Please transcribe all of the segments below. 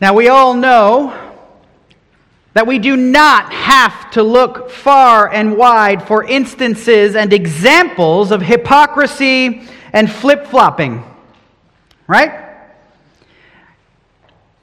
Now, we all know that we do not have to look far and wide for instances and examples of hypocrisy and flip flopping. Right?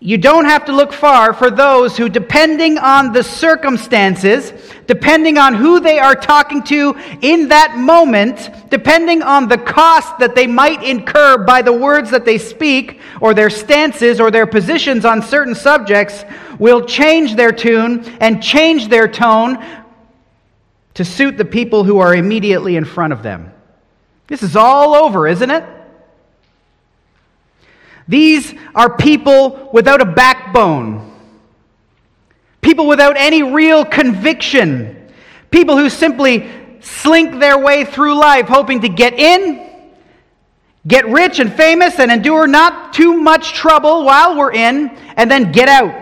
You don't have to look far for those who, depending on the circumstances, depending on who they are talking to in that moment, depending on the cost that they might incur by the words that they speak, or their stances, or their positions on certain subjects, will change their tune and change their tone to suit the people who are immediately in front of them. This is all over, isn't it? These are people without a backbone, people without any real conviction, people who simply slink their way through life hoping to get in, get rich and famous, and endure not too much trouble while we're in, and then get out.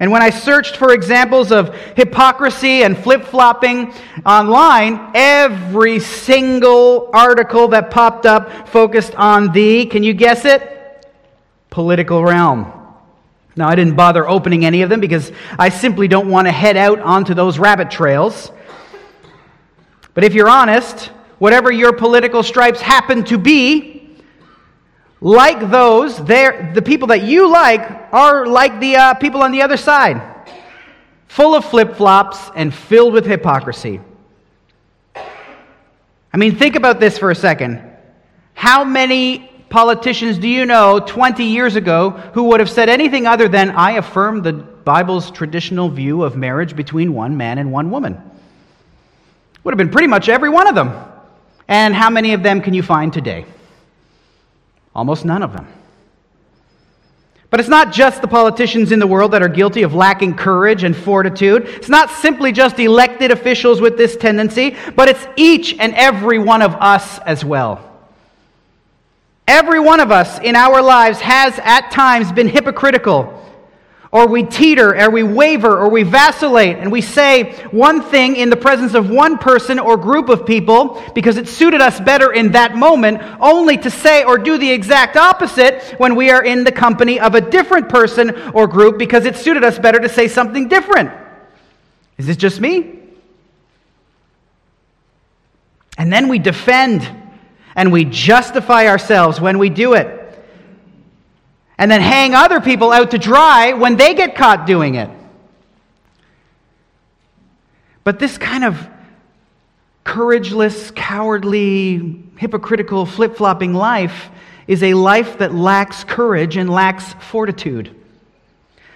And when I searched for examples of hypocrisy and flip flopping online, every single article that popped up focused on the, can you guess it? Political realm. Now, I didn't bother opening any of them because I simply don't want to head out onto those rabbit trails. But if you're honest, whatever your political stripes happen to be, like those, the people that you like are like the uh, people on the other side, full of flip flops and filled with hypocrisy. I mean, think about this for a second. How many politicians do you know 20 years ago who would have said anything other than, I affirm the Bible's traditional view of marriage between one man and one woman? Would have been pretty much every one of them. And how many of them can you find today? Almost none of them. But it's not just the politicians in the world that are guilty of lacking courage and fortitude. It's not simply just elected officials with this tendency, but it's each and every one of us as well. Every one of us in our lives has at times been hypocritical or we teeter, or we waver, or we vacillate, and we say one thing in the presence of one person or group of people because it suited us better in that moment, only to say or do the exact opposite when we are in the company of a different person or group because it suited us better to say something different. Is this just me? And then we defend and we justify ourselves when we do it and then hang other people out to dry when they get caught doing it. But this kind of courageless, cowardly, hypocritical, flip flopping life is a life that lacks courage and lacks fortitude.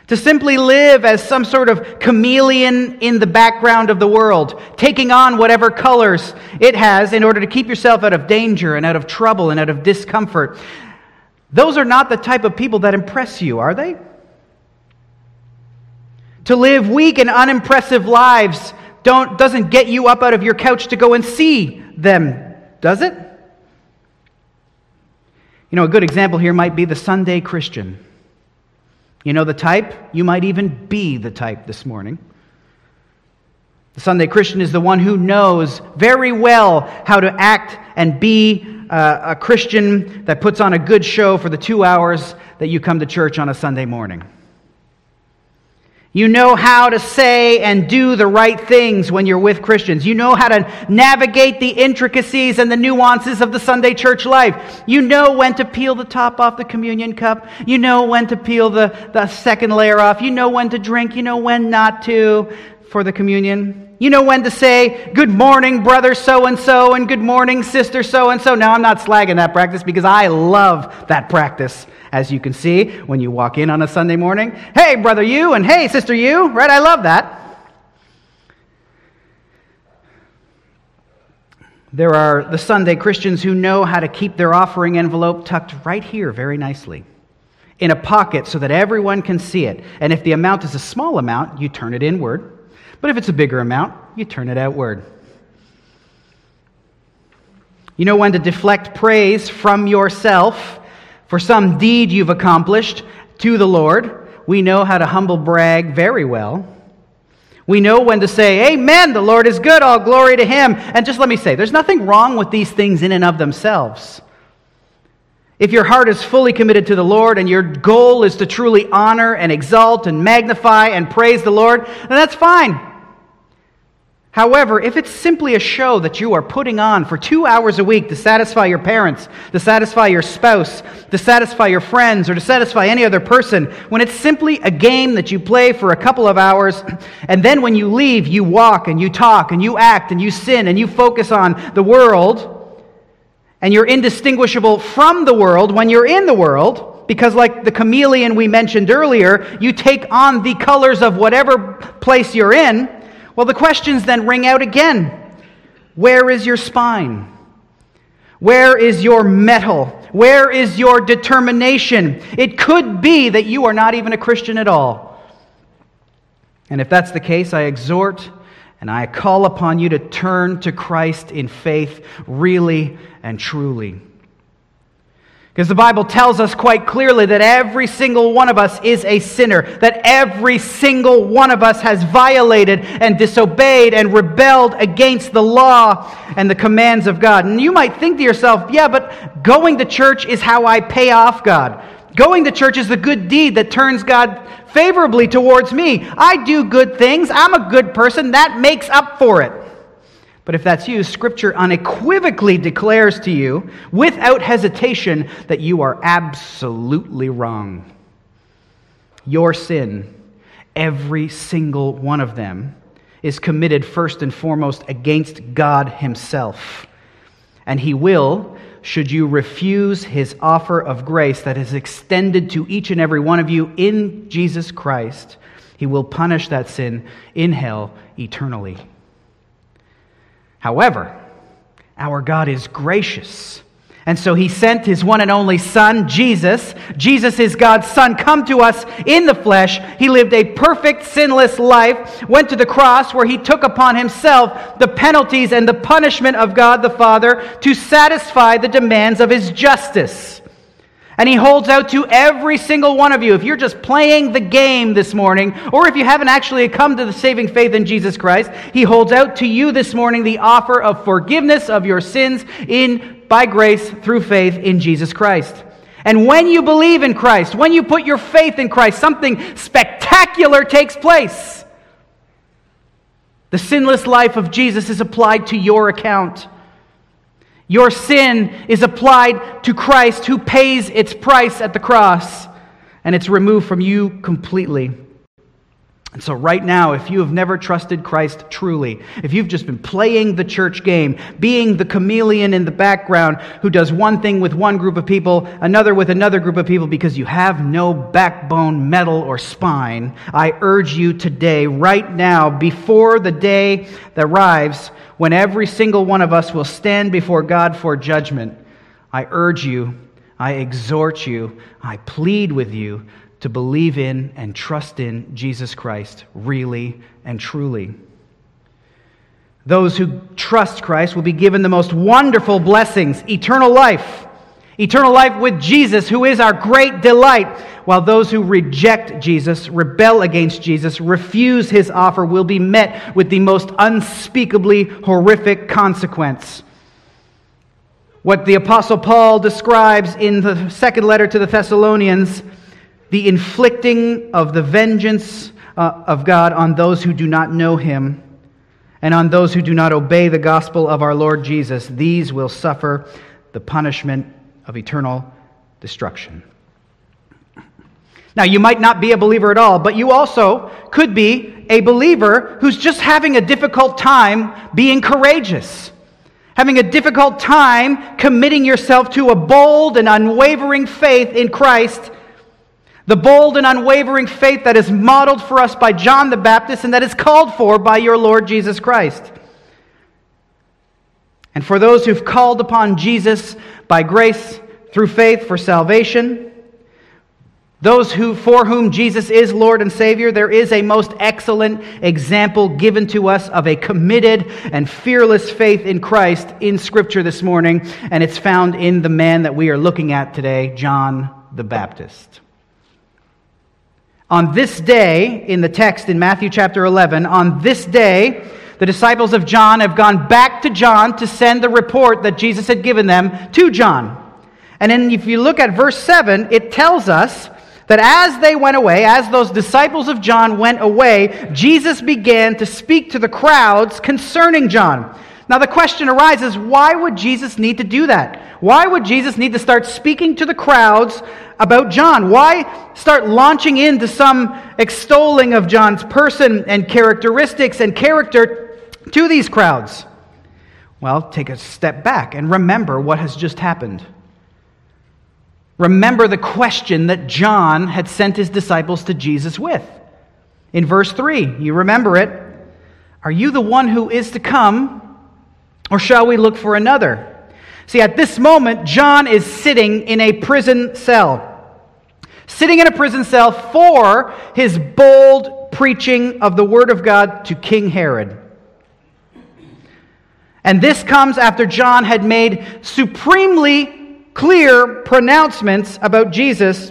To simply live as some sort of chameleon in the background of the world, taking on whatever colors it has in order to keep yourself out of danger and out of trouble and out of discomfort. Those are not the type of people that impress you, are they? To live weak and unimpressive lives don't, doesn't get you up out of your couch to go and see them, does it? You know, a good example here might be the Sunday Christian. You know the type? You might even be the type this morning. The Sunday Christian is the one who knows very well how to act and be uh, a Christian that puts on a good show for the two hours that you come to church on a Sunday morning. You know how to say and do the right things when you're with Christians. You know how to navigate the intricacies and the nuances of the Sunday church life. You know when to peel the top off the communion cup. You know when to peel the, the second layer off. You know when to drink. You know when not to for the communion. You know when to say, Good morning, brother so and so, and good morning, sister so and so. Now, I'm not slagging that practice because I love that practice, as you can see when you walk in on a Sunday morning. Hey, brother you, and hey, sister you, right? I love that. There are the Sunday Christians who know how to keep their offering envelope tucked right here very nicely in a pocket so that everyone can see it. And if the amount is a small amount, you turn it inward. But if it's a bigger amount, you turn it outward. You know when to deflect praise from yourself for some deed you've accomplished to the Lord. We know how to humble brag very well. We know when to say, Amen, the Lord is good, all glory to Him. And just let me say, there's nothing wrong with these things in and of themselves. If your heart is fully committed to the Lord and your goal is to truly honor and exalt and magnify and praise the Lord, then that's fine. However, if it's simply a show that you are putting on for two hours a week to satisfy your parents, to satisfy your spouse, to satisfy your friends, or to satisfy any other person, when it's simply a game that you play for a couple of hours, and then when you leave, you walk and you talk and you act and you sin and you focus on the world, and you're indistinguishable from the world when you're in the world, because, like the chameleon we mentioned earlier, you take on the colors of whatever place you're in well, the questions then ring out again Where is your spine? Where is your mettle? Where is your determination? It could be that you are not even a Christian at all. And if that's the case, I exhort and I call upon you to turn to Christ in faith, really and truly. Because the Bible tells us quite clearly that every single one of us is a sinner, that every single one of us has violated and disobeyed and rebelled against the law and the commands of God. And you might think to yourself, yeah, but going to church is how I pay off God. Going to church is the good deed that turns God favorably towards me. I do good things. I'm a good person. That makes up for it. But if that's you, Scripture unequivocally declares to you, without hesitation, that you are absolutely wrong. Your sin, every single one of them, is committed first and foremost against God Himself. And He will, should you refuse His offer of grace that is extended to each and every one of you in Jesus Christ, He will punish that sin in hell eternally. However, our God is gracious. And so he sent his one and only Son, Jesus. Jesus is God's Son, come to us in the flesh. He lived a perfect, sinless life, went to the cross where he took upon himself the penalties and the punishment of God the Father to satisfy the demands of his justice. And he holds out to every single one of you. If you're just playing the game this morning, or if you haven't actually come to the saving faith in Jesus Christ, he holds out to you this morning the offer of forgiveness of your sins in by grace through faith in Jesus Christ. And when you believe in Christ, when you put your faith in Christ, something spectacular takes place. The sinless life of Jesus is applied to your account. Your sin is applied to Christ who pays its price at the cross, and it's removed from you completely. And so, right now, if you have never trusted Christ truly, if you've just been playing the church game, being the chameleon in the background who does one thing with one group of people, another with another group of people, because you have no backbone, mettle, or spine, I urge you today, right now, before the day that arrives when every single one of us will stand before God for judgment, I urge you, I exhort you, I plead with you to believe in and trust in Jesus Christ really and truly. Those who trust Christ will be given the most wonderful blessings eternal life. Eternal life with Jesus, who is our great delight, while those who reject Jesus, rebel against Jesus, refuse his offer, will be met with the most unspeakably horrific consequence. What the Apostle Paul describes in the second letter to the Thessalonians the inflicting of the vengeance uh, of God on those who do not know him and on those who do not obey the gospel of our Lord Jesus. These will suffer the punishment of eternal destruction. Now, you might not be a believer at all, but you also could be a believer who's just having a difficult time being courageous, having a difficult time committing yourself to a bold and unwavering faith in Christ the bold and unwavering faith that is modeled for us by John the Baptist and that is called for by your Lord Jesus Christ. And for those who've called upon Jesus by grace through faith for salvation, those who, for whom Jesus is Lord and Savior, there is a most excellent example given to us of a committed and fearless faith in Christ in Scripture this morning, and it's found in the man that we are looking at today, John the Baptist. On this day, in the text in Matthew chapter 11, on this day, the disciples of John have gone back to John to send the report that Jesus had given them to John. And then if you look at verse 7, it tells us that as they went away, as those disciples of John went away, Jesus began to speak to the crowds concerning John. Now the question arises why would Jesus need to do that? Why would Jesus need to start speaking to the crowds about John? Why start launching into some extolling of John's person and characteristics and character to these crowds? Well, take a step back and remember what has just happened. Remember the question that John had sent his disciples to Jesus with. In verse 3, you remember it. Are you the one who is to come, or shall we look for another? See, at this moment, John is sitting in a prison cell. Sitting in a prison cell for his bold preaching of the Word of God to King Herod. And this comes after John had made supremely clear pronouncements about Jesus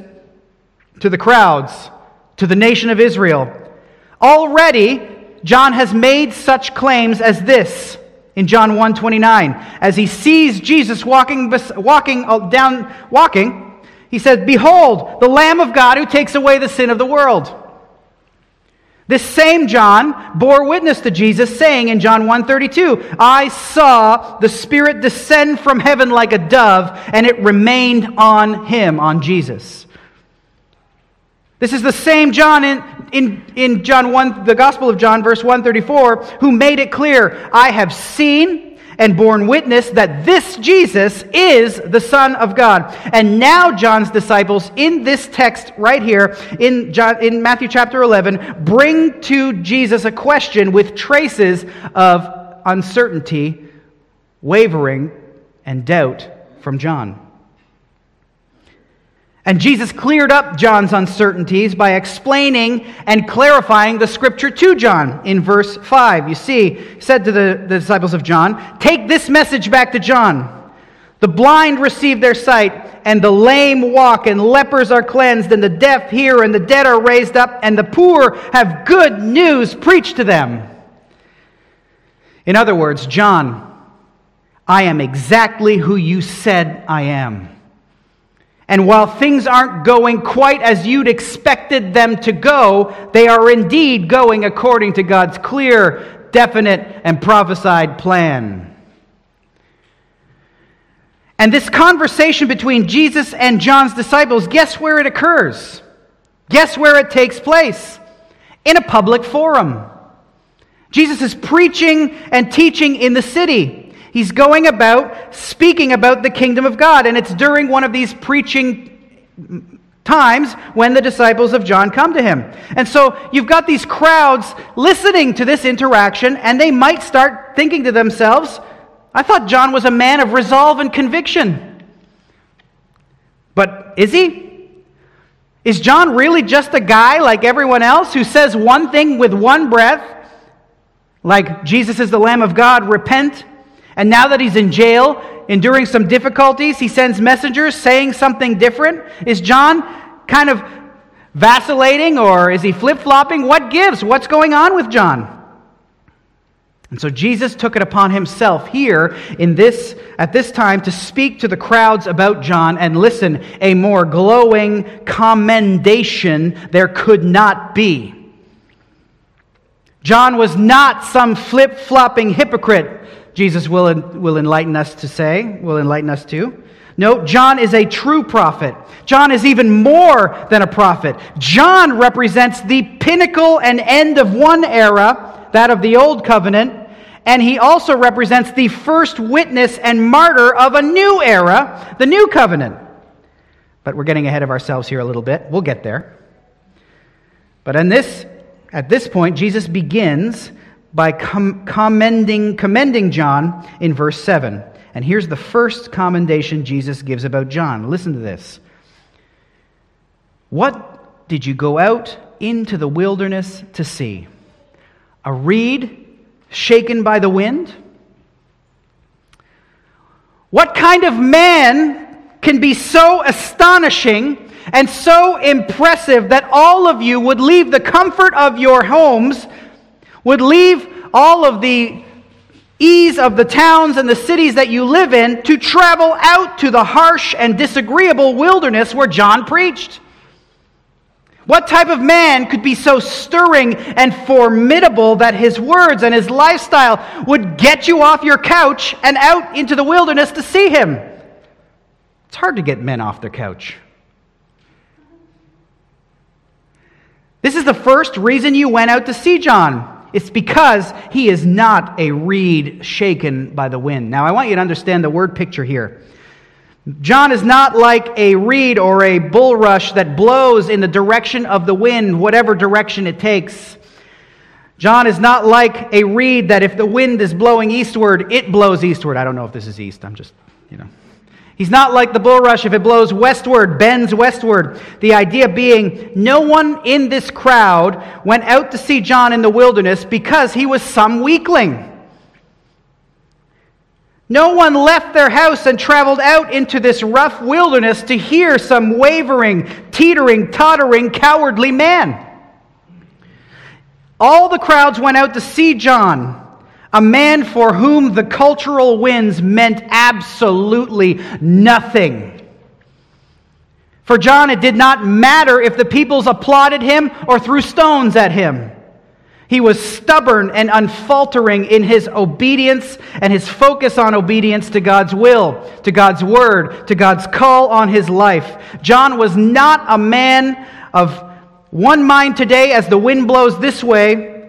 to the crowds, to the nation of Israel. Already, John has made such claims as this in John 1:29 as he sees Jesus walking walking uh, down walking he says behold the lamb of God who takes away the sin of the world this same John bore witness to Jesus saying in John 1:32, "I saw the Spirit descend from heaven like a dove, and it remained on him, on Jesus." This is the same John in, in, in John 1, the Gospel of John, verse 134, who made it clear, I have seen and borne witness that this Jesus is the Son of God. And now John's disciples in this text right here in, John, in Matthew chapter 11 bring to Jesus a question with traces of uncertainty, wavering, and doubt from John. And Jesus cleared up John's uncertainties by explaining and clarifying the scripture to John in verse 5. You see, said to the, the disciples of John, Take this message back to John. The blind receive their sight, and the lame walk, and lepers are cleansed, and the deaf hear, and the dead are raised up, and the poor have good news preached to them. In other words, John, I am exactly who you said I am. And while things aren't going quite as you'd expected them to go, they are indeed going according to God's clear, definite, and prophesied plan. And this conversation between Jesus and John's disciples, guess where it occurs? Guess where it takes place? In a public forum. Jesus is preaching and teaching in the city. He's going about speaking about the kingdom of God, and it's during one of these preaching times when the disciples of John come to him. And so you've got these crowds listening to this interaction, and they might start thinking to themselves, I thought John was a man of resolve and conviction. But is he? Is John really just a guy like everyone else who says one thing with one breath, like Jesus is the Lamb of God, repent, and now that he's in jail, enduring some difficulties, he sends messengers saying something different. Is John kind of vacillating or is he flip flopping? What gives? What's going on with John? And so Jesus took it upon himself here in this at this time to speak to the crowds about John and listen, a more glowing commendation there could not be. John was not some flip flopping hypocrite Jesus will, will enlighten us to say, will enlighten us to. No, John is a true prophet. John is even more than a prophet. John represents the pinnacle and end of one era, that of the Old Covenant, and he also represents the first witness and martyr of a new era, the New Covenant. But we're getting ahead of ourselves here a little bit. We'll get there. But in this, at this point, Jesus begins by com- commending, commending John in verse 7. And here's the first commendation Jesus gives about John. Listen to this. What did you go out into the wilderness to see? A reed shaken by the wind? What kind of man can be so astonishing and so impressive that all of you would leave the comfort of your homes would leave all of the ease of the towns and the cities that you live in to travel out to the harsh and disagreeable wilderness where John preached. What type of man could be so stirring and formidable that his words and his lifestyle would get you off your couch and out into the wilderness to see him? It's hard to get men off their couch. This is the first reason you went out to see John. It's because he is not a reed shaken by the wind. Now, I want you to understand the word picture here. John is not like a reed or a bulrush that blows in the direction of the wind, whatever direction it takes. John is not like a reed that if the wind is blowing eastward, it blows eastward. I don't know if this is east. I'm just, you know. He's not like the bulrush if it blows westward, bends westward. The idea being, no one in this crowd went out to see John in the wilderness because he was some weakling. No one left their house and traveled out into this rough wilderness to hear some wavering, teetering, tottering, cowardly man. All the crowds went out to see John, a man for whom the cultural winds meant absolutely nothing. For John, it did not matter if the peoples applauded him or threw stones at him. He was stubborn and unfaltering in his obedience and his focus on obedience to God's will, to God's word, to God's call on his life. John was not a man of one mind today as the wind blows this way,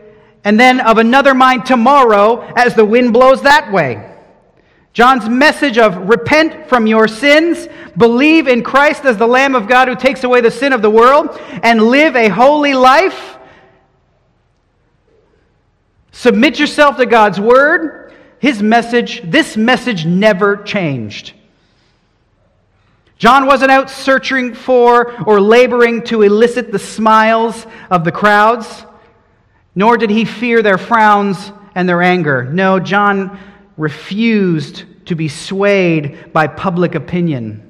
and then of another mind tomorrow as the wind blows that way. John's message of repent from your sins, believe in Christ as the Lamb of God who takes away the sin of the world, and live a holy life Submit yourself to God's word. His message, this message never changed. John wasn't out searching for or laboring to elicit the smiles of the crowds, nor did he fear their frowns and their anger. No, John refused to be swayed by public opinion.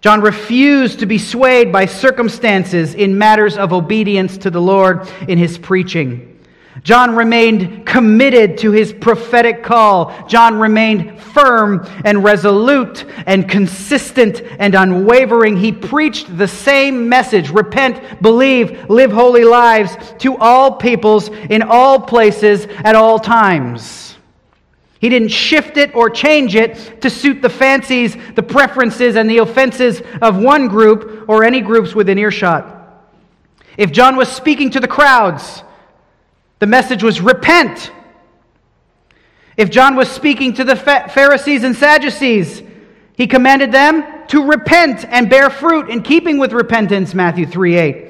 John refused to be swayed by circumstances in matters of obedience to the Lord in his preaching. John remained committed to his prophetic call. John remained firm and resolute and consistent and unwavering. He preached the same message repent, believe, live holy lives to all peoples in all places at all times. He didn't shift it or change it to suit the fancies, the preferences, and the offenses of one group or any groups within earshot. If John was speaking to the crowds, the message was repent. If John was speaking to the Pharisees and Sadducees, he commanded them to repent and bear fruit in keeping with repentance, Matthew 3 8.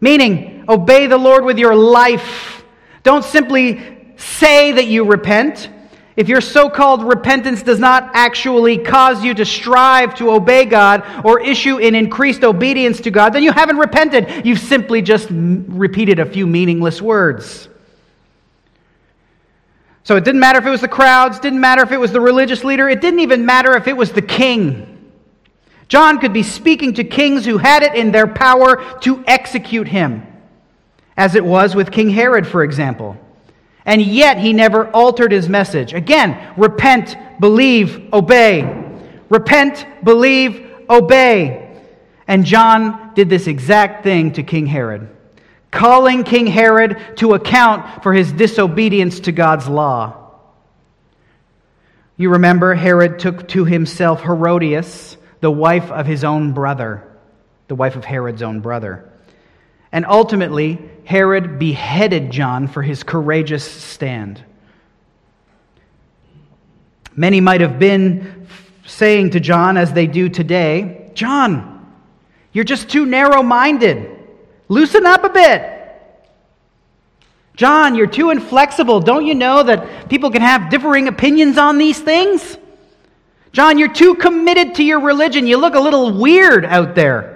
Meaning, obey the Lord with your life. Don't simply say that you repent. If your so called repentance does not actually cause you to strive to obey God or issue in increased obedience to God, then you haven't repented. You've simply just repeated a few meaningless words. So it didn't matter if it was the crowds, didn't matter if it was the religious leader, it didn't even matter if it was the king. John could be speaking to kings who had it in their power to execute him, as it was with King Herod, for example. And yet he never altered his message. Again, repent, believe, obey. Repent, believe, obey. And John did this exact thing to King Herod calling King Herod to account for his disobedience to God's law. You remember Herod took to himself Herodias, the wife of his own brother, the wife of Herod's own brother. And ultimately, Herod beheaded John for his courageous stand. Many might have been saying to John, as they do today, John, you're just too narrow minded. Loosen up a bit. John, you're too inflexible. Don't you know that people can have differing opinions on these things? John, you're too committed to your religion. You look a little weird out there.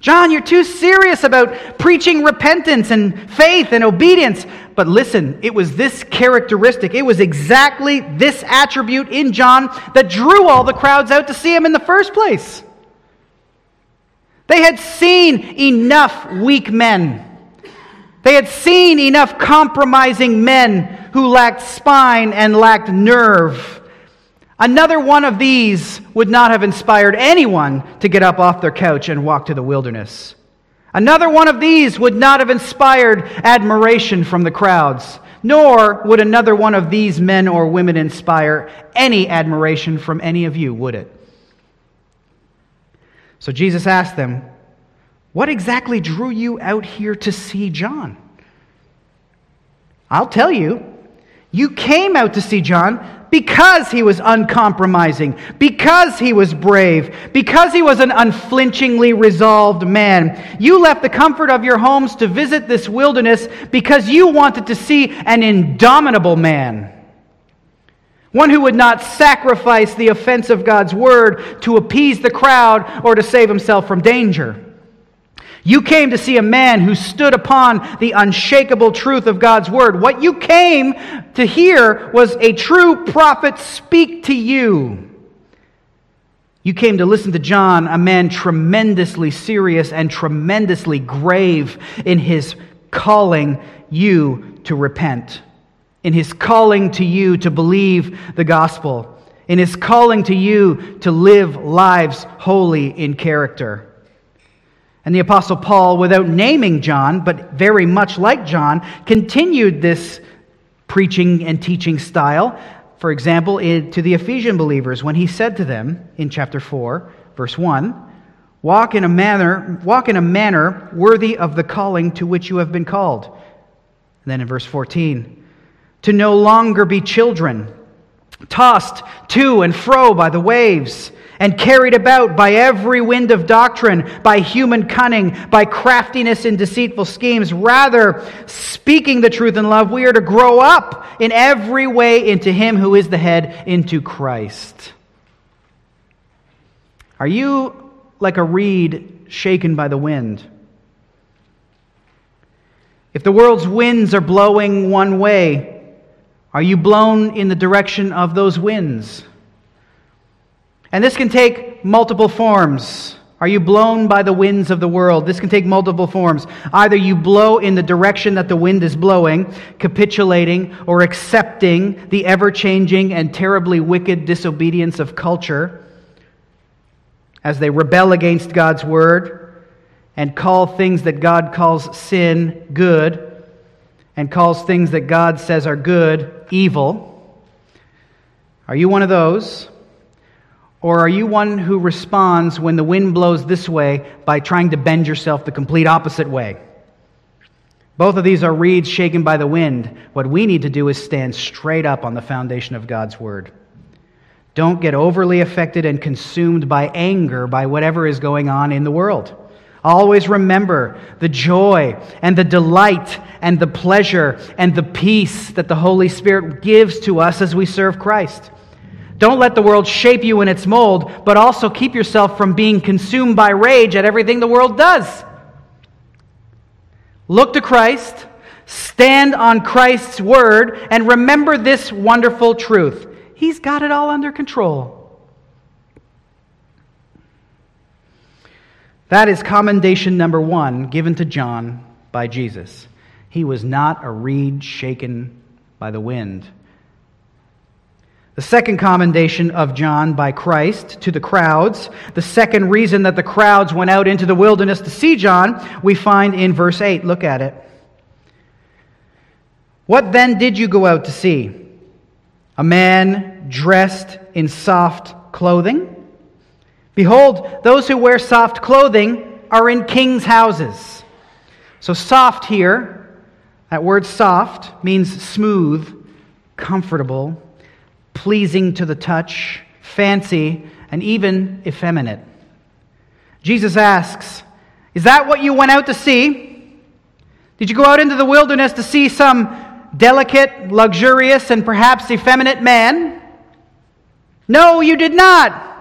John, you're too serious about preaching repentance and faith and obedience. But listen, it was this characteristic, it was exactly this attribute in John that drew all the crowds out to see him in the first place. They had seen enough weak men. They had seen enough compromising men who lacked spine and lacked nerve. Another one of these would not have inspired anyone to get up off their couch and walk to the wilderness. Another one of these would not have inspired admiration from the crowds, nor would another one of these men or women inspire any admiration from any of you, would it? So Jesus asked them, What exactly drew you out here to see John? I'll tell you. You came out to see John because he was uncompromising, because he was brave, because he was an unflinchingly resolved man. You left the comfort of your homes to visit this wilderness because you wanted to see an indomitable man. One who would not sacrifice the offense of God's word to appease the crowd or to save himself from danger. You came to see a man who stood upon the unshakable truth of God's word. What you came to hear was a true prophet speak to you. You came to listen to John, a man tremendously serious and tremendously grave in his calling you to repent in his calling to you to believe the gospel, in his calling to you to live lives holy in character. And the Apostle Paul, without naming John, but very much like John, continued this preaching and teaching style. For example, to the Ephesian believers, when he said to them in chapter 4, verse 1, Walk in a manner, walk in a manner worthy of the calling to which you have been called. And then in verse 14, to no longer be children, tossed to and fro by the waves, and carried about by every wind of doctrine, by human cunning, by craftiness in deceitful schemes. Rather, speaking the truth in love, we are to grow up in every way into Him who is the head, into Christ. Are you like a reed shaken by the wind? If the world's winds are blowing one way, are you blown in the direction of those winds? And this can take multiple forms. Are you blown by the winds of the world? This can take multiple forms. Either you blow in the direction that the wind is blowing, capitulating or accepting the ever changing and terribly wicked disobedience of culture as they rebel against God's word and call things that God calls sin good and calls things that God says are good evil. Are you one of those? Or are you one who responds when the wind blows this way by trying to bend yourself the complete opposite way? Both of these are reeds shaken by the wind. What we need to do is stand straight up on the foundation of God's word. Don't get overly affected and consumed by anger by whatever is going on in the world. Always remember the joy and the delight and the pleasure and the peace that the Holy Spirit gives to us as we serve Christ. Don't let the world shape you in its mold, but also keep yourself from being consumed by rage at everything the world does. Look to Christ, stand on Christ's word, and remember this wonderful truth He's got it all under control. That is commendation number one given to John by Jesus. He was not a reed shaken by the wind. The second commendation of John by Christ to the crowds, the second reason that the crowds went out into the wilderness to see John, we find in verse 8. Look at it. What then did you go out to see? A man dressed in soft clothing? Behold, those who wear soft clothing are in kings' houses. So, soft here, that word soft means smooth, comfortable, pleasing to the touch, fancy, and even effeminate. Jesus asks, Is that what you went out to see? Did you go out into the wilderness to see some delicate, luxurious, and perhaps effeminate man? No, you did not.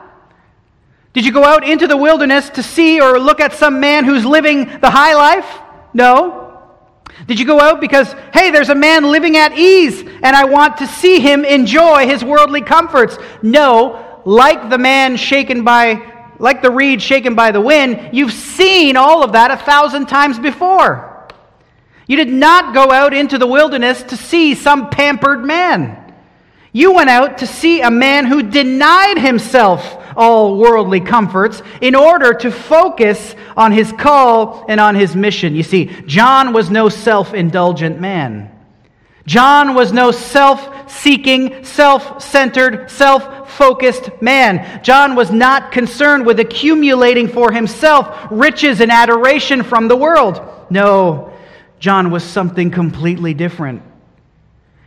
Did you go out into the wilderness to see or look at some man who's living the high life? No. Did you go out because, hey, there's a man living at ease and I want to see him enjoy his worldly comforts? No. Like the man shaken by, like the reed shaken by the wind, you've seen all of that a thousand times before. You did not go out into the wilderness to see some pampered man. You went out to see a man who denied himself all worldly comforts in order to focus on his call and on his mission. You see, John was no self indulgent man. John was no self seeking, self centered, self focused man. John was not concerned with accumulating for himself riches and adoration from the world. No, John was something completely different.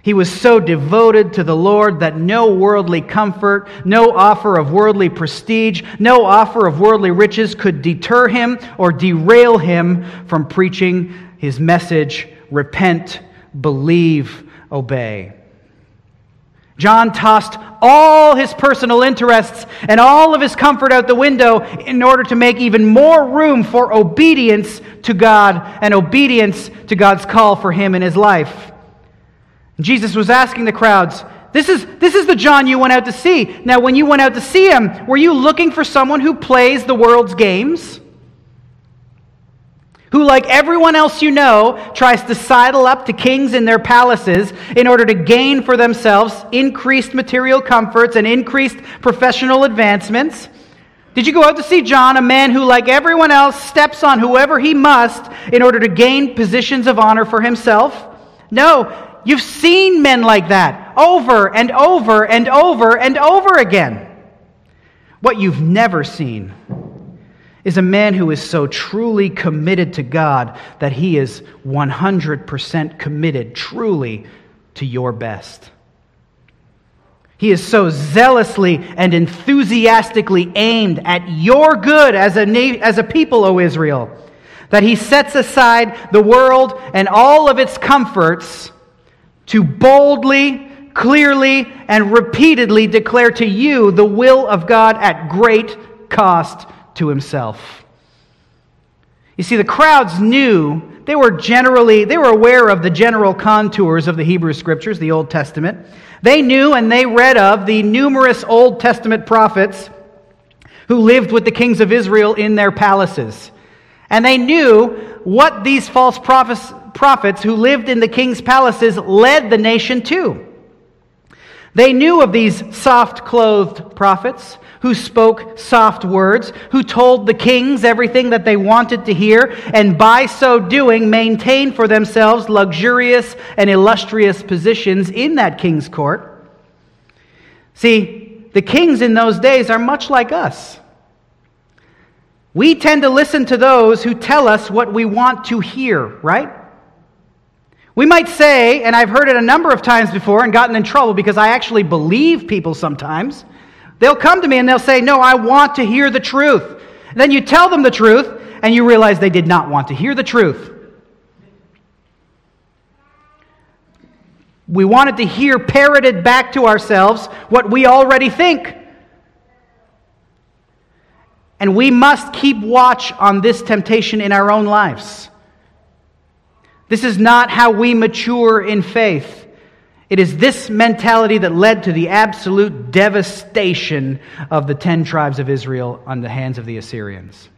He was so devoted to the Lord that no worldly comfort, no offer of worldly prestige, no offer of worldly riches could deter him or derail him from preaching his message repent, believe, obey. John tossed all his personal interests and all of his comfort out the window in order to make even more room for obedience to God and obedience to God's call for him in his life. Jesus was asking the crowds, this is, this is the John you went out to see. Now, when you went out to see him, were you looking for someone who plays the world's games? Who, like everyone else you know, tries to sidle up to kings in their palaces in order to gain for themselves increased material comforts and increased professional advancements? Did you go out to see John, a man who, like everyone else, steps on whoever he must in order to gain positions of honor for himself? No, You've seen men like that over and over and over and over again. What you've never seen is a man who is so truly committed to God that he is 100% committed truly to your best. He is so zealously and enthusiastically aimed at your good as a, na- as a people, O Israel, that he sets aside the world and all of its comforts to boldly, clearly, and repeatedly declare to you the will of God at great cost to himself. You see, the crowds knew, they were generally, they were aware of the general contours of the Hebrew Scriptures, the Old Testament. They knew and they read of the numerous Old Testament prophets who lived with the kings of Israel in their palaces. And they knew what these false prophets, prophets who lived in the king's palaces led the nation to. They knew of these soft clothed prophets who spoke soft words, who told the kings everything that they wanted to hear, and by so doing maintained for themselves luxurious and illustrious positions in that king's court. See, the kings in those days are much like us. We tend to listen to those who tell us what we want to hear, right? We might say, and I've heard it a number of times before and gotten in trouble because I actually believe people sometimes. They'll come to me and they'll say, No, I want to hear the truth. then you tell them the truth and you realize they did not want to hear the truth. We wanted to hear parroted back to ourselves what we already think. And we must keep watch on this temptation in our own lives. This is not how we mature in faith. It is this mentality that led to the absolute devastation of the ten tribes of Israel on the hands of the Assyrians.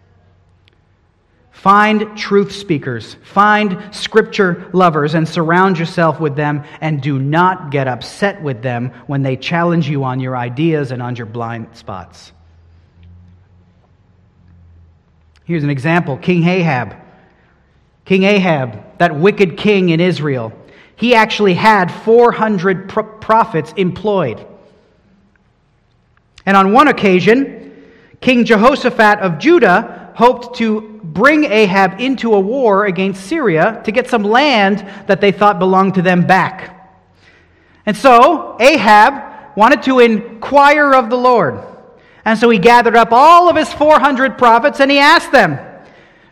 Find truth speakers, find scripture lovers, and surround yourself with them, and do not get upset with them when they challenge you on your ideas and on your blind spots. Here's an example King Ahab. King Ahab that wicked king in Israel, he actually had 400 pro- prophets employed. And on one occasion, King Jehoshaphat of Judah hoped to bring Ahab into a war against Syria to get some land that they thought belonged to them back. And so Ahab wanted to inquire of the Lord. And so he gathered up all of his 400 prophets and he asked them,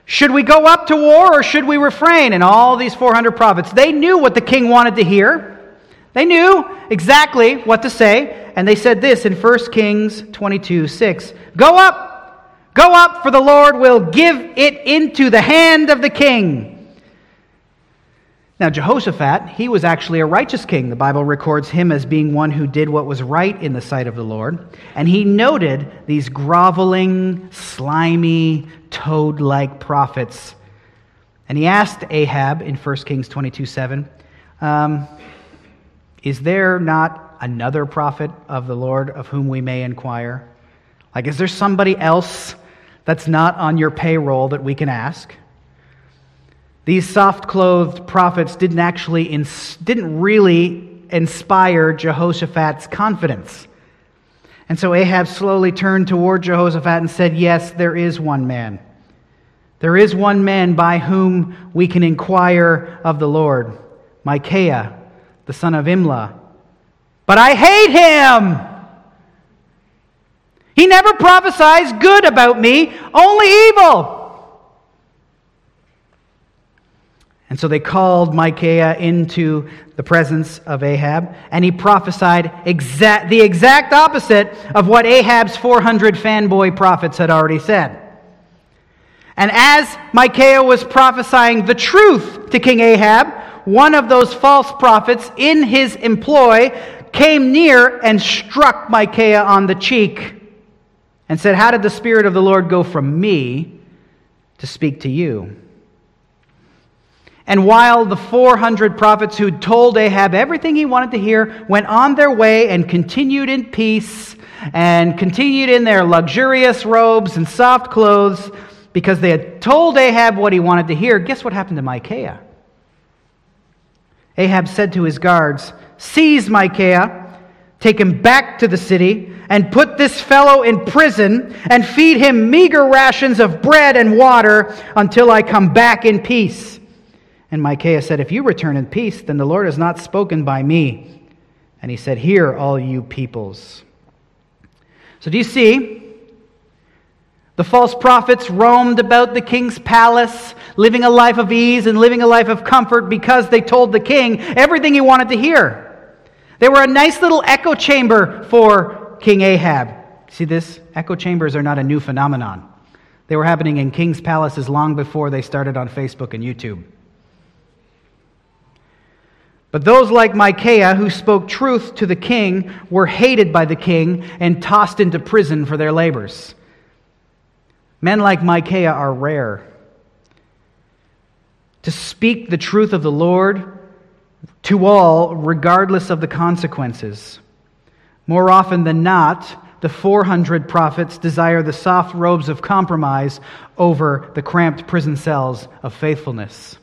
should we go up to war or should we refrain? And all these 400 prophets, they knew what the king wanted to hear. They knew exactly what to say. And they said this in 1 Kings 22 6 Go up, go up, for the Lord will give it into the hand of the king. Now, Jehoshaphat, he was actually a righteous king. The Bible records him as being one who did what was right in the sight of the Lord. And he noted these groveling, slimy, toad like prophets And he asked Ahab in 1 Kings 22 7, um, Is there not another prophet of the Lord of whom we may inquire? Like, is there somebody else that's not on your payroll that we can ask? These soft clothed prophets didn't actually, ins- didn't really inspire Jehoshaphat's confidence. And so Ahab slowly turned toward Jehoshaphat and said, Yes, there is one man. There is one man by whom we can inquire of the Lord, Micaiah, the son of Imlah. But I hate him. He never prophesies good about me, only evil. And so they called Micaiah into the presence of Ahab, and he prophesied exact, the exact opposite of what Ahab's 400 fanboy prophets had already said. And as Micaiah was prophesying the truth to King Ahab, one of those false prophets in his employ came near and struck Micaiah on the cheek and said, How did the Spirit of the Lord go from me to speak to you? And while the 400 prophets who told Ahab everything he wanted to hear went on their way and continued in peace and continued in their luxurious robes and soft clothes because they had told Ahab what he wanted to hear, guess what happened to Micaiah? Ahab said to his guards, Seize Micaiah, take him back to the city, and put this fellow in prison, and feed him meager rations of bread and water until I come back in peace. And Micaiah said, If you return in peace, then the Lord has not spoken by me. And he said, Hear, all you peoples. So do you see? The false prophets roamed about the king's palace, living a life of ease and living a life of comfort because they told the king everything he wanted to hear. They were a nice little echo chamber for King Ahab. See this? Echo chambers are not a new phenomenon. They were happening in king's palaces long before they started on Facebook and YouTube. But those like Micaiah, who spoke truth to the king, were hated by the king and tossed into prison for their labors. Men like Micaiah are rare. To speak the truth of the Lord to all, regardless of the consequences. More often than not, the 400 prophets desire the soft robes of compromise over the cramped prison cells of faithfulness.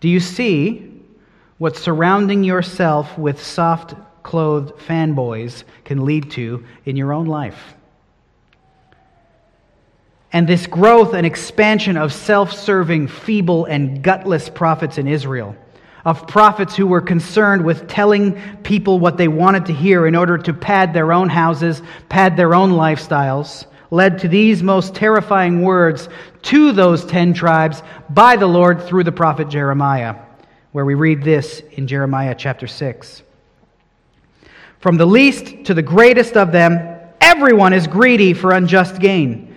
Do you see what surrounding yourself with soft clothed fanboys can lead to in your own life? And this growth and expansion of self serving, feeble, and gutless prophets in Israel, of prophets who were concerned with telling people what they wanted to hear in order to pad their own houses, pad their own lifestyles, led to these most terrifying words to those ten tribes by the Lord through the prophet Jeremiah, where we read this in Jeremiah chapter 6. From the least to the greatest of them, everyone is greedy for unjust gain.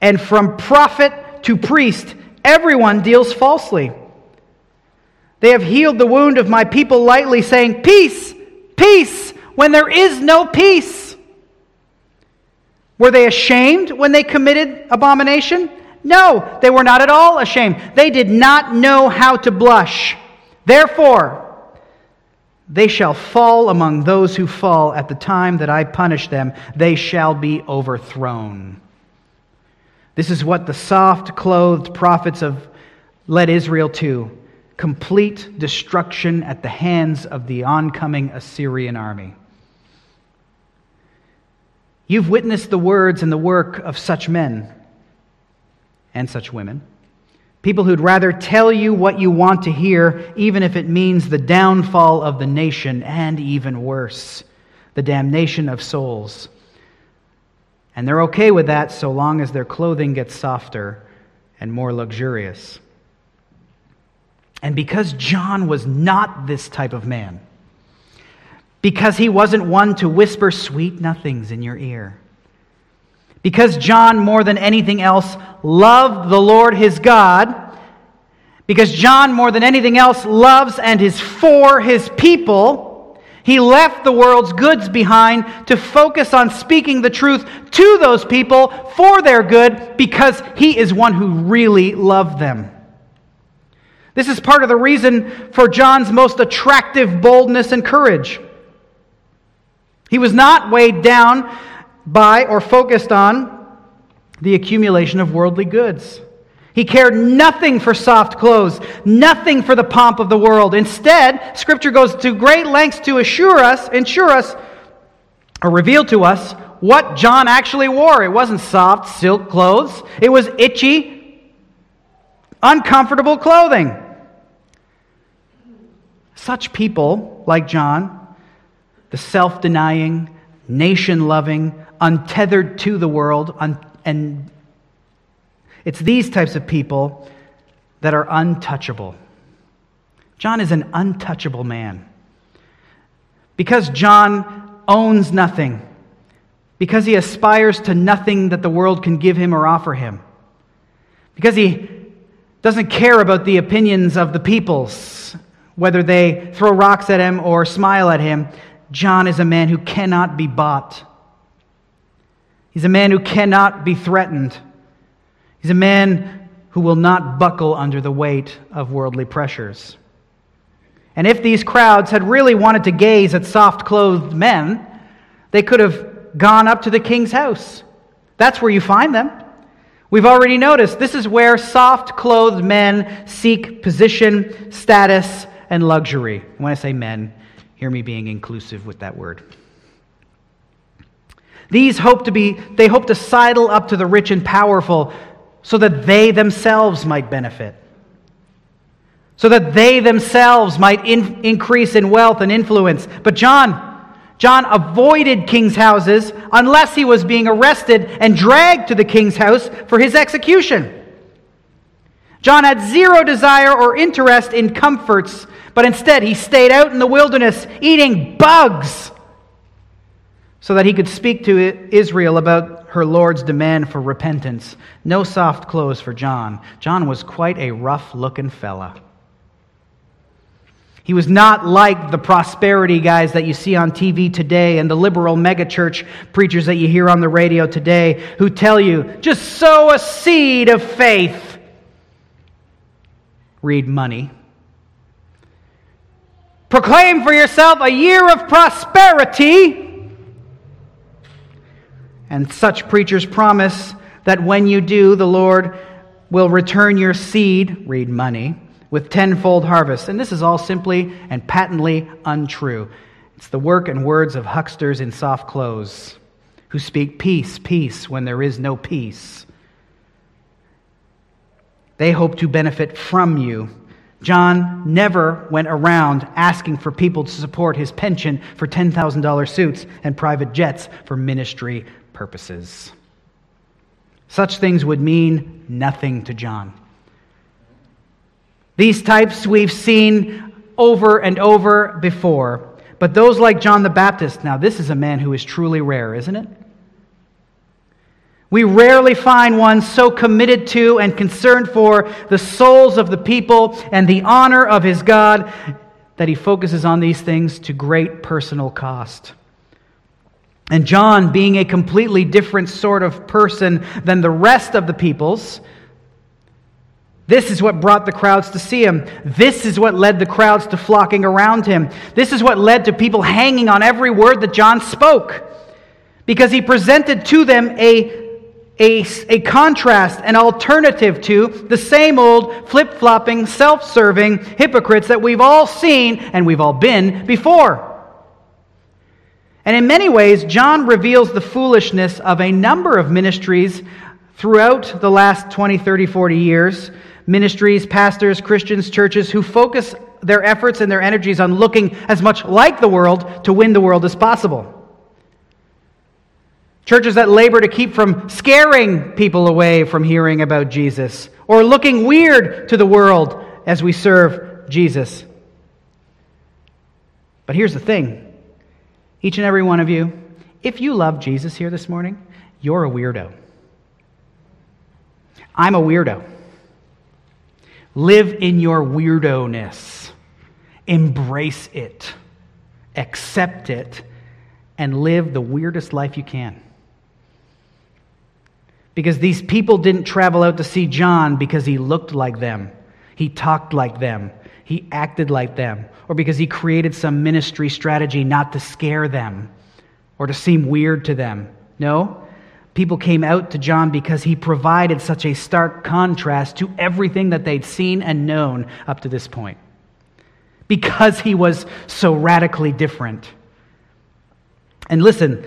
And from prophet to priest, everyone deals falsely. They have healed the wound of my people lightly, saying, Peace, peace, when there is no peace. Were they ashamed when they committed abomination? No, they were not at all ashamed. They did not know how to blush. Therefore, they shall fall among those who fall at the time that I punish them. They shall be overthrown. This is what the soft clothed prophets of led Israel to complete destruction at the hands of the oncoming Assyrian army. You've witnessed the words and the work of such men and such women. People who'd rather tell you what you want to hear, even if it means the downfall of the nation, and even worse, the damnation of souls. And they're okay with that so long as their clothing gets softer and more luxurious. And because John was not this type of man, because he wasn't one to whisper sweet nothings in your ear. Because John, more than anything else, loved the Lord his God. Because John, more than anything else, loves and is for his people. He left the world's goods behind to focus on speaking the truth to those people for their good because he is one who really loved them. This is part of the reason for John's most attractive boldness and courage. He was not weighed down by or focused on the accumulation of worldly goods. He cared nothing for soft clothes, nothing for the pomp of the world. Instead, Scripture goes to great lengths to assure us, ensure us, or reveal to us what John actually wore. It wasn't soft silk clothes, it was itchy, uncomfortable clothing. Such people, like John, the self denying, nation loving, untethered to the world, un- and it's these types of people that are untouchable. John is an untouchable man. Because John owns nothing, because he aspires to nothing that the world can give him or offer him, because he doesn't care about the opinions of the peoples, whether they throw rocks at him or smile at him, John is a man who cannot be bought. He's a man who cannot be threatened. He's a man who will not buckle under the weight of worldly pressures. And if these crowds had really wanted to gaze at soft clothed men, they could have gone up to the king's house. That's where you find them. We've already noticed this is where soft clothed men seek position, status, and luxury. When I say men, hear me being inclusive with that word. These hope to be, they hope to sidle up to the rich and powerful so that they themselves might benefit, so that they themselves might in, increase in wealth and influence. But John, John avoided king's houses unless he was being arrested and dragged to the king's house for his execution. John had zero desire or interest in comforts, but instead he stayed out in the wilderness eating bugs so that he could speak to Israel about her Lord's demand for repentance. No soft clothes for John. John was quite a rough looking fella. He was not like the prosperity guys that you see on TV today and the liberal megachurch preachers that you hear on the radio today who tell you, just sow a seed of faith. Read money. Proclaim for yourself a year of prosperity and such preachers promise that when you do, the Lord will return your seed, read money, with tenfold harvest. And this is all simply and patently untrue. It's the work and words of hucksters in soft clothes who speak peace, peace when there is no peace. They hope to benefit from you. John never went around asking for people to support his pension for $10,000 suits and private jets for ministry purposes. Such things would mean nothing to John. These types we've seen over and over before, but those like John the Baptist, now this is a man who is truly rare, isn't it? We rarely find one so committed to and concerned for the souls of the people and the honor of his God that he focuses on these things to great personal cost. And John, being a completely different sort of person than the rest of the peoples, this is what brought the crowds to see him. This is what led the crowds to flocking around him. This is what led to people hanging on every word that John spoke. Because he presented to them a, a, a contrast, an alternative to the same old flip flopping, self serving hypocrites that we've all seen and we've all been before. And in many ways, John reveals the foolishness of a number of ministries throughout the last 20, 30, 40 years. Ministries, pastors, Christians, churches who focus their efforts and their energies on looking as much like the world to win the world as possible. Churches that labor to keep from scaring people away from hearing about Jesus or looking weird to the world as we serve Jesus. But here's the thing each and every one of you, if you love Jesus here this morning, you're a weirdo. I'm a weirdo. Live in your weirdo ness, embrace it, accept it, and live the weirdest life you can. Because these people didn't travel out to see John because he looked like them, he talked like them, he acted like them, or because he created some ministry strategy not to scare them or to seem weird to them. No. People came out to John because he provided such a stark contrast to everything that they'd seen and known up to this point. Because he was so radically different. And listen,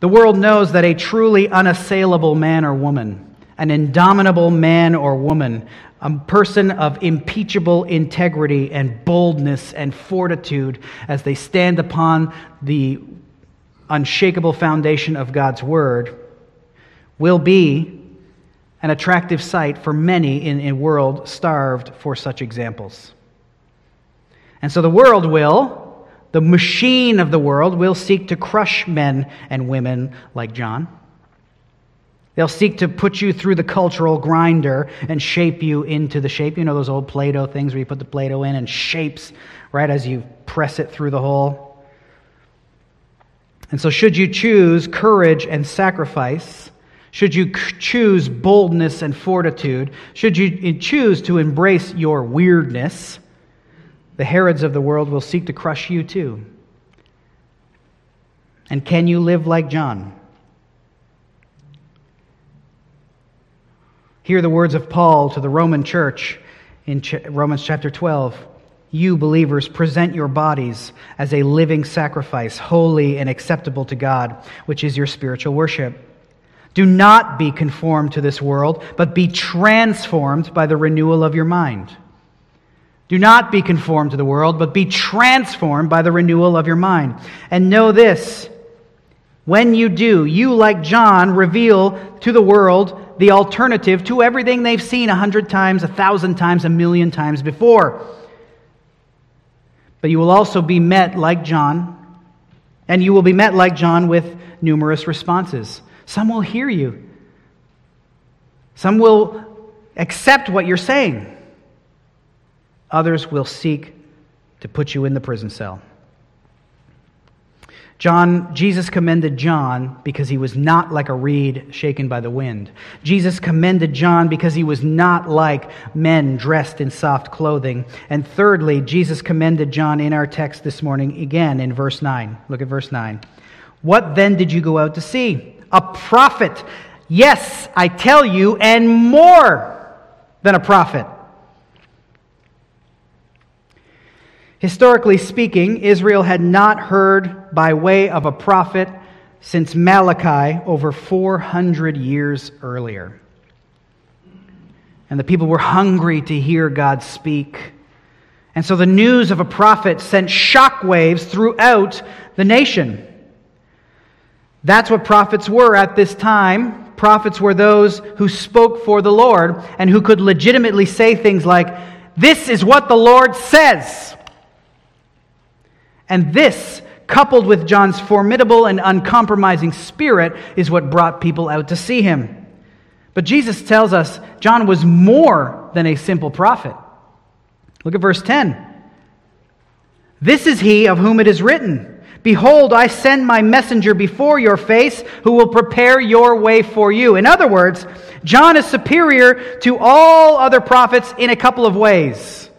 the world knows that a truly unassailable man or woman, an indomitable man or woman, a person of impeachable integrity and boldness and fortitude as they stand upon the unshakable foundation of God's Word, will be an attractive sight for many in a world starved for such examples. And so the world will, the machine of the world, will seek to crush men and women like John. They'll seek to put you through the cultural grinder and shape you into the shape. You know those old Play Doh things where you put the Play Doh in and shapes right as you press it through the hole? And so, should you choose courage and sacrifice, should you choose boldness and fortitude, should you choose to embrace your weirdness, the Herods of the world will seek to crush you too. And can you live like John? Hear the words of Paul to the Roman church in Romans chapter 12. You, believers, present your bodies as a living sacrifice, holy and acceptable to God, which is your spiritual worship. Do not be conformed to this world, but be transformed by the renewal of your mind. Do not be conformed to the world, but be transformed by the renewal of your mind. And know this when you do, you, like John, reveal to the world the alternative to everything they've seen a hundred times, a thousand times, a million times before. But you will also be met like John, and you will be met like John with numerous responses. Some will hear you, some will accept what you're saying, others will seek to put you in the prison cell. John, Jesus commended John because he was not like a reed shaken by the wind. Jesus commended John because he was not like men dressed in soft clothing. And thirdly, Jesus commended John in our text this morning again in verse 9. Look at verse 9. What then did you go out to see? A prophet. Yes, I tell you, and more than a prophet. Historically speaking, Israel had not heard by way of a prophet since Malachi over 400 years earlier. And the people were hungry to hear God speak. And so the news of a prophet sent shockwaves throughout the nation. That's what prophets were at this time. Prophets were those who spoke for the Lord and who could legitimately say things like, This is what the Lord says. And this, coupled with John's formidable and uncompromising spirit, is what brought people out to see him. But Jesus tells us John was more than a simple prophet. Look at verse 10. This is he of whom it is written Behold, I send my messenger before your face who will prepare your way for you. In other words, John is superior to all other prophets in a couple of ways.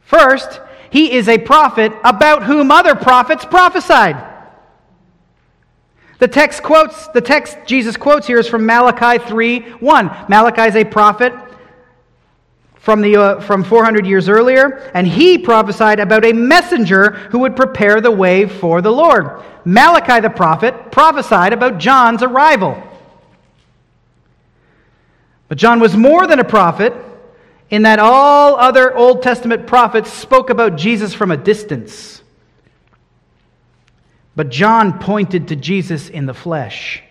First, he is a prophet about whom other prophets prophesied. The text quotes, the text Jesus quotes here is from Malachi 3 1. Malachi is a prophet from, the, uh, from 400 years earlier, and he prophesied about a messenger who would prepare the way for the Lord. Malachi the prophet prophesied about John's arrival. But John was more than a prophet in that all other Old Testament prophets spoke about Jesus from a distance. But John pointed to Jesus in the flesh.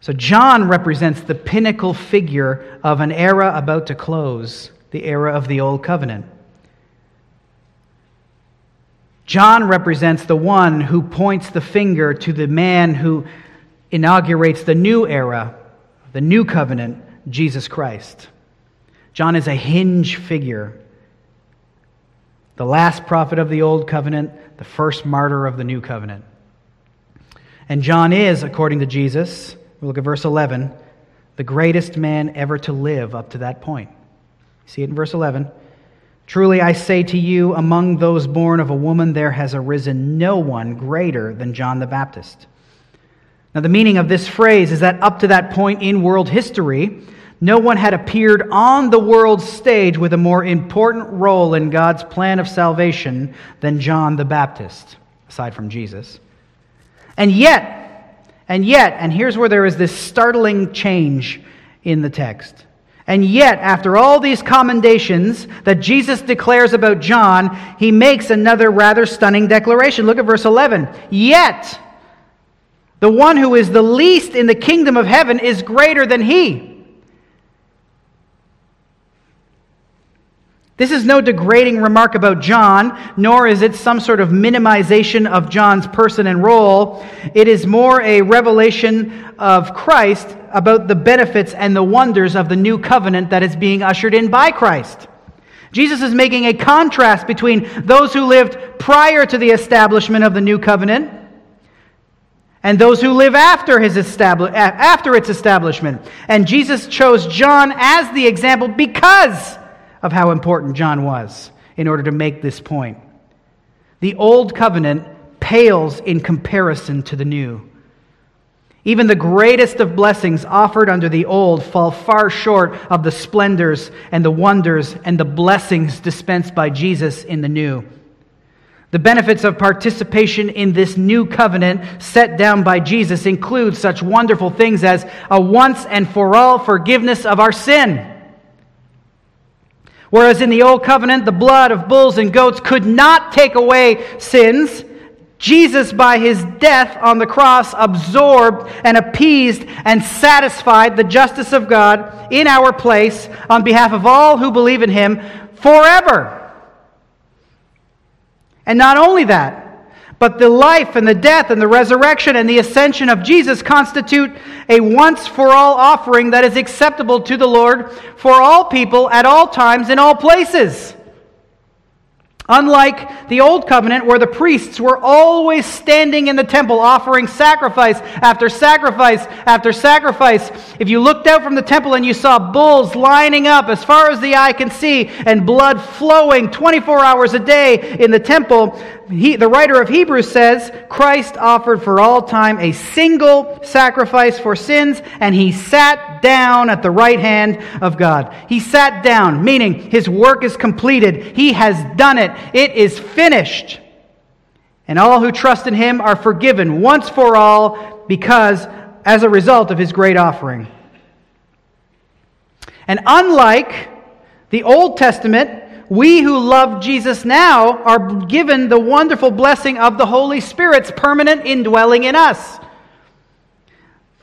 So John represents the pinnacle figure of an era about to close, the era of the Old Covenant. John represents the one who points the finger to the man who inaugurates the new era, the new covenant, Jesus Christ. John is a hinge figure. the last prophet of the old covenant, the first martyr of the new covenant. And John is, according to Jesus, we look at verse 11, the greatest man ever to live up to that point. See it in verse 11. Truly I say to you, among those born of a woman, there has arisen no one greater than John the Baptist. Now, the meaning of this phrase is that up to that point in world history, no one had appeared on the world stage with a more important role in God's plan of salvation than John the Baptist, aside from Jesus. And yet, and yet, and here's where there is this startling change in the text. And yet, after all these commendations that Jesus declares about John, he makes another rather stunning declaration. Look at verse 11. Yet, the one who is the least in the kingdom of heaven is greater than he. This is no degrading remark about John, nor is it some sort of minimization of John's person and role. It is more a revelation of Christ about the benefits and the wonders of the new covenant that is being ushered in by Christ. Jesus is making a contrast between those who lived prior to the establishment of the new covenant and those who live after, his establi- after its establishment. And Jesus chose John as the example because of how important John was in order to make this point. The old covenant pales in comparison to the new. Even the greatest of blessings offered under the old fall far short of the splendors and the wonders and the blessings dispensed by Jesus in the new. The benefits of participation in this new covenant set down by Jesus include such wonderful things as a once and for all forgiveness of our sin Whereas in the Old Covenant, the blood of bulls and goats could not take away sins, Jesus, by his death on the cross, absorbed and appeased and satisfied the justice of God in our place on behalf of all who believe in him forever. And not only that, but the life and the death and the resurrection and the ascension of Jesus constitute a once for all offering that is acceptable to the Lord for all people at all times in all places. Unlike the Old Covenant, where the priests were always standing in the temple offering sacrifice after sacrifice after sacrifice, if you looked out from the temple and you saw bulls lining up as far as the eye can see and blood flowing 24 hours a day in the temple, he, the writer of Hebrews says Christ offered for all time a single sacrifice for sins, and he sat down at the right hand of God. He sat down, meaning his work is completed. He has done it. It is finished. And all who trust in him are forgiven once for all because, as a result of his great offering. And unlike the Old Testament, we who love Jesus now are given the wonderful blessing of the Holy Spirit's permanent indwelling in us.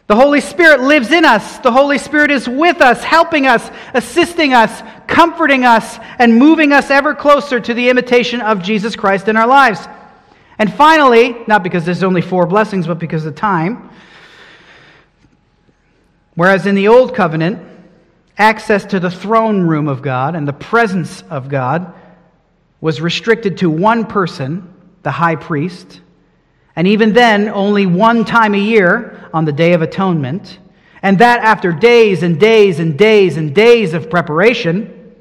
The Holy Spirit lives in us. The Holy Spirit is with us, helping us, assisting us, comforting us, and moving us ever closer to the imitation of Jesus Christ in our lives. And finally, not because there's only four blessings, but because of time, whereas in the Old Covenant, access to the throne room of God and the presence of God was restricted to one person, the high priest, and even then, only one time a year on the Day of Atonement, and that after days and days and days and days of preparation.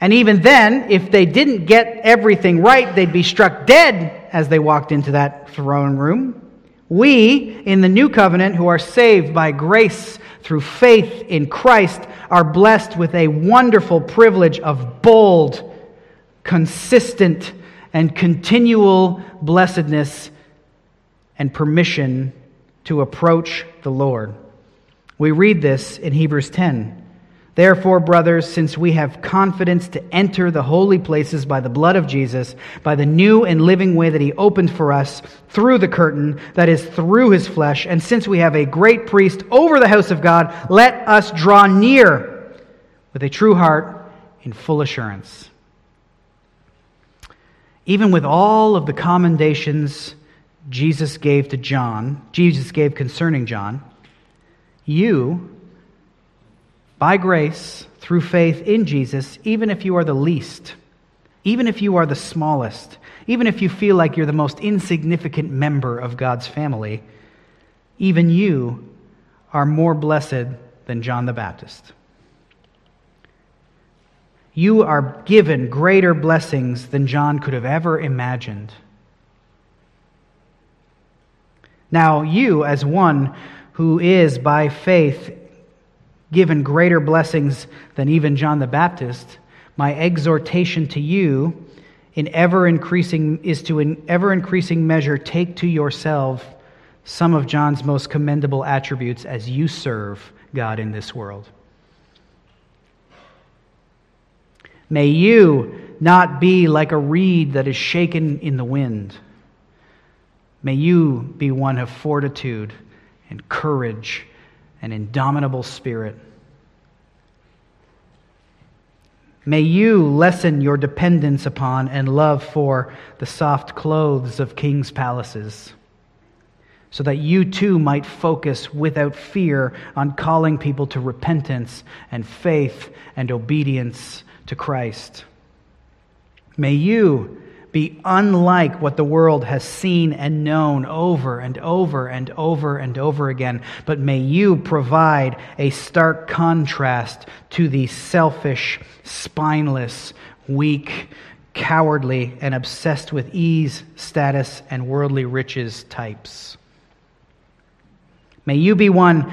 And even then, if they didn't get everything right, they'd be struck dead as they walked into that throne room. We, in the new covenant, who are saved by grace through faith in Christ, are blessed with a wonderful privilege of bold, consistent, and continual blessedness and permission to approach the Lord. We read this in Hebrews 10. Therefore, brothers, since we have confidence to enter the holy places by the blood of Jesus, by the new and living way that he opened for us through the curtain, that is, through his flesh, and since we have a great priest over the house of God, let us draw near with a true heart in full assurance. Even with all of the commendations Jesus gave to John, Jesus gave concerning John, you by grace, through faith in Jesus, even if you are the least, even if you are the smallest, even if you feel like you're the most insignificant member of God's family, even you are more blessed than John the Baptist. You are given greater blessings than John could have ever imagined. Now, you, as one who is by faith given greater blessings than even John the Baptist, my exhortation to you in ever increasing is to in ever increasing measure take to yourself some of John's most commendable attributes as you serve God in this world. May you not be like a reed that is shaken in the wind. May you be one of fortitude and courage and indomitable spirit. May you lessen your dependence upon and love for the soft clothes of kings' palaces, so that you too might focus without fear on calling people to repentance and faith and obedience to Christ. May you be unlike what the world has seen and known over and over and over and over again, but may you provide a stark contrast to the selfish, spineless, weak, cowardly, and obsessed with ease, status, and worldly riches types. May you be one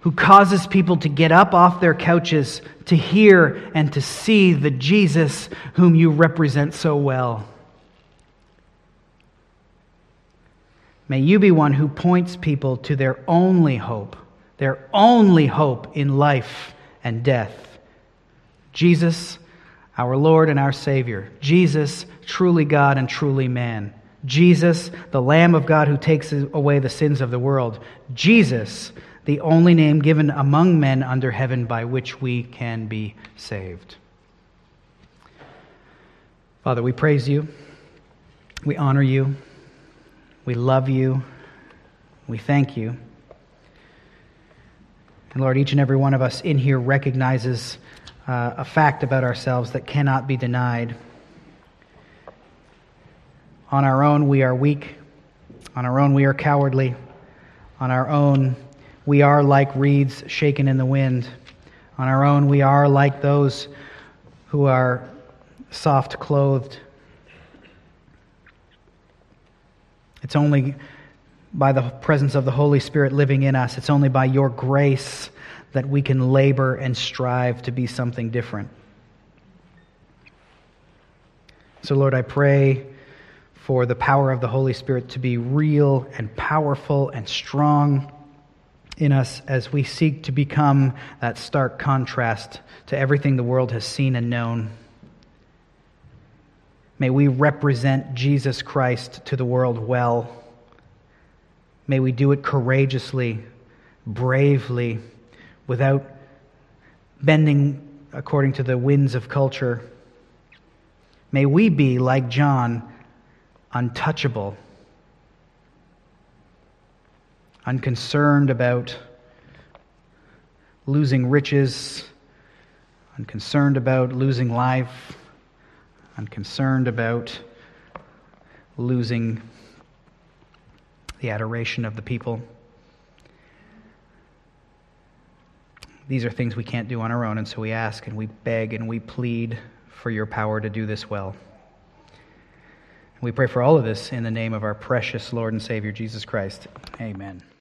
who causes people to get up off their couches to hear and to see the Jesus whom you represent so well. May you be one who points people to their only hope, their only hope in life and death. Jesus, our Lord and our Savior. Jesus, truly God and truly man. Jesus, the Lamb of God who takes away the sins of the world. Jesus, the only name given among men under heaven by which we can be saved. Father, we praise you. We honor you. We love you. We thank you. And Lord, each and every one of us in here recognizes uh, a fact about ourselves that cannot be denied. On our own, we are weak. On our own, we are cowardly. On our own, we are like reeds shaken in the wind. On our own, we are like those who are soft clothed. It's only by the presence of the Holy Spirit living in us, it's only by your grace that we can labor and strive to be something different. So, Lord, I pray for the power of the Holy Spirit to be real and powerful and strong in us as we seek to become that stark contrast to everything the world has seen and known. May we represent Jesus Christ to the world well. May we do it courageously, bravely, without bending according to the winds of culture. May we be, like John, untouchable, unconcerned about losing riches, unconcerned about losing life I'm concerned about losing the adoration of the people. These are things we can't do on our own, and so we ask and we beg and we plead for your power to do this well. We pray for all of this in the name of our precious Lord and Savior, Jesus Christ. Amen.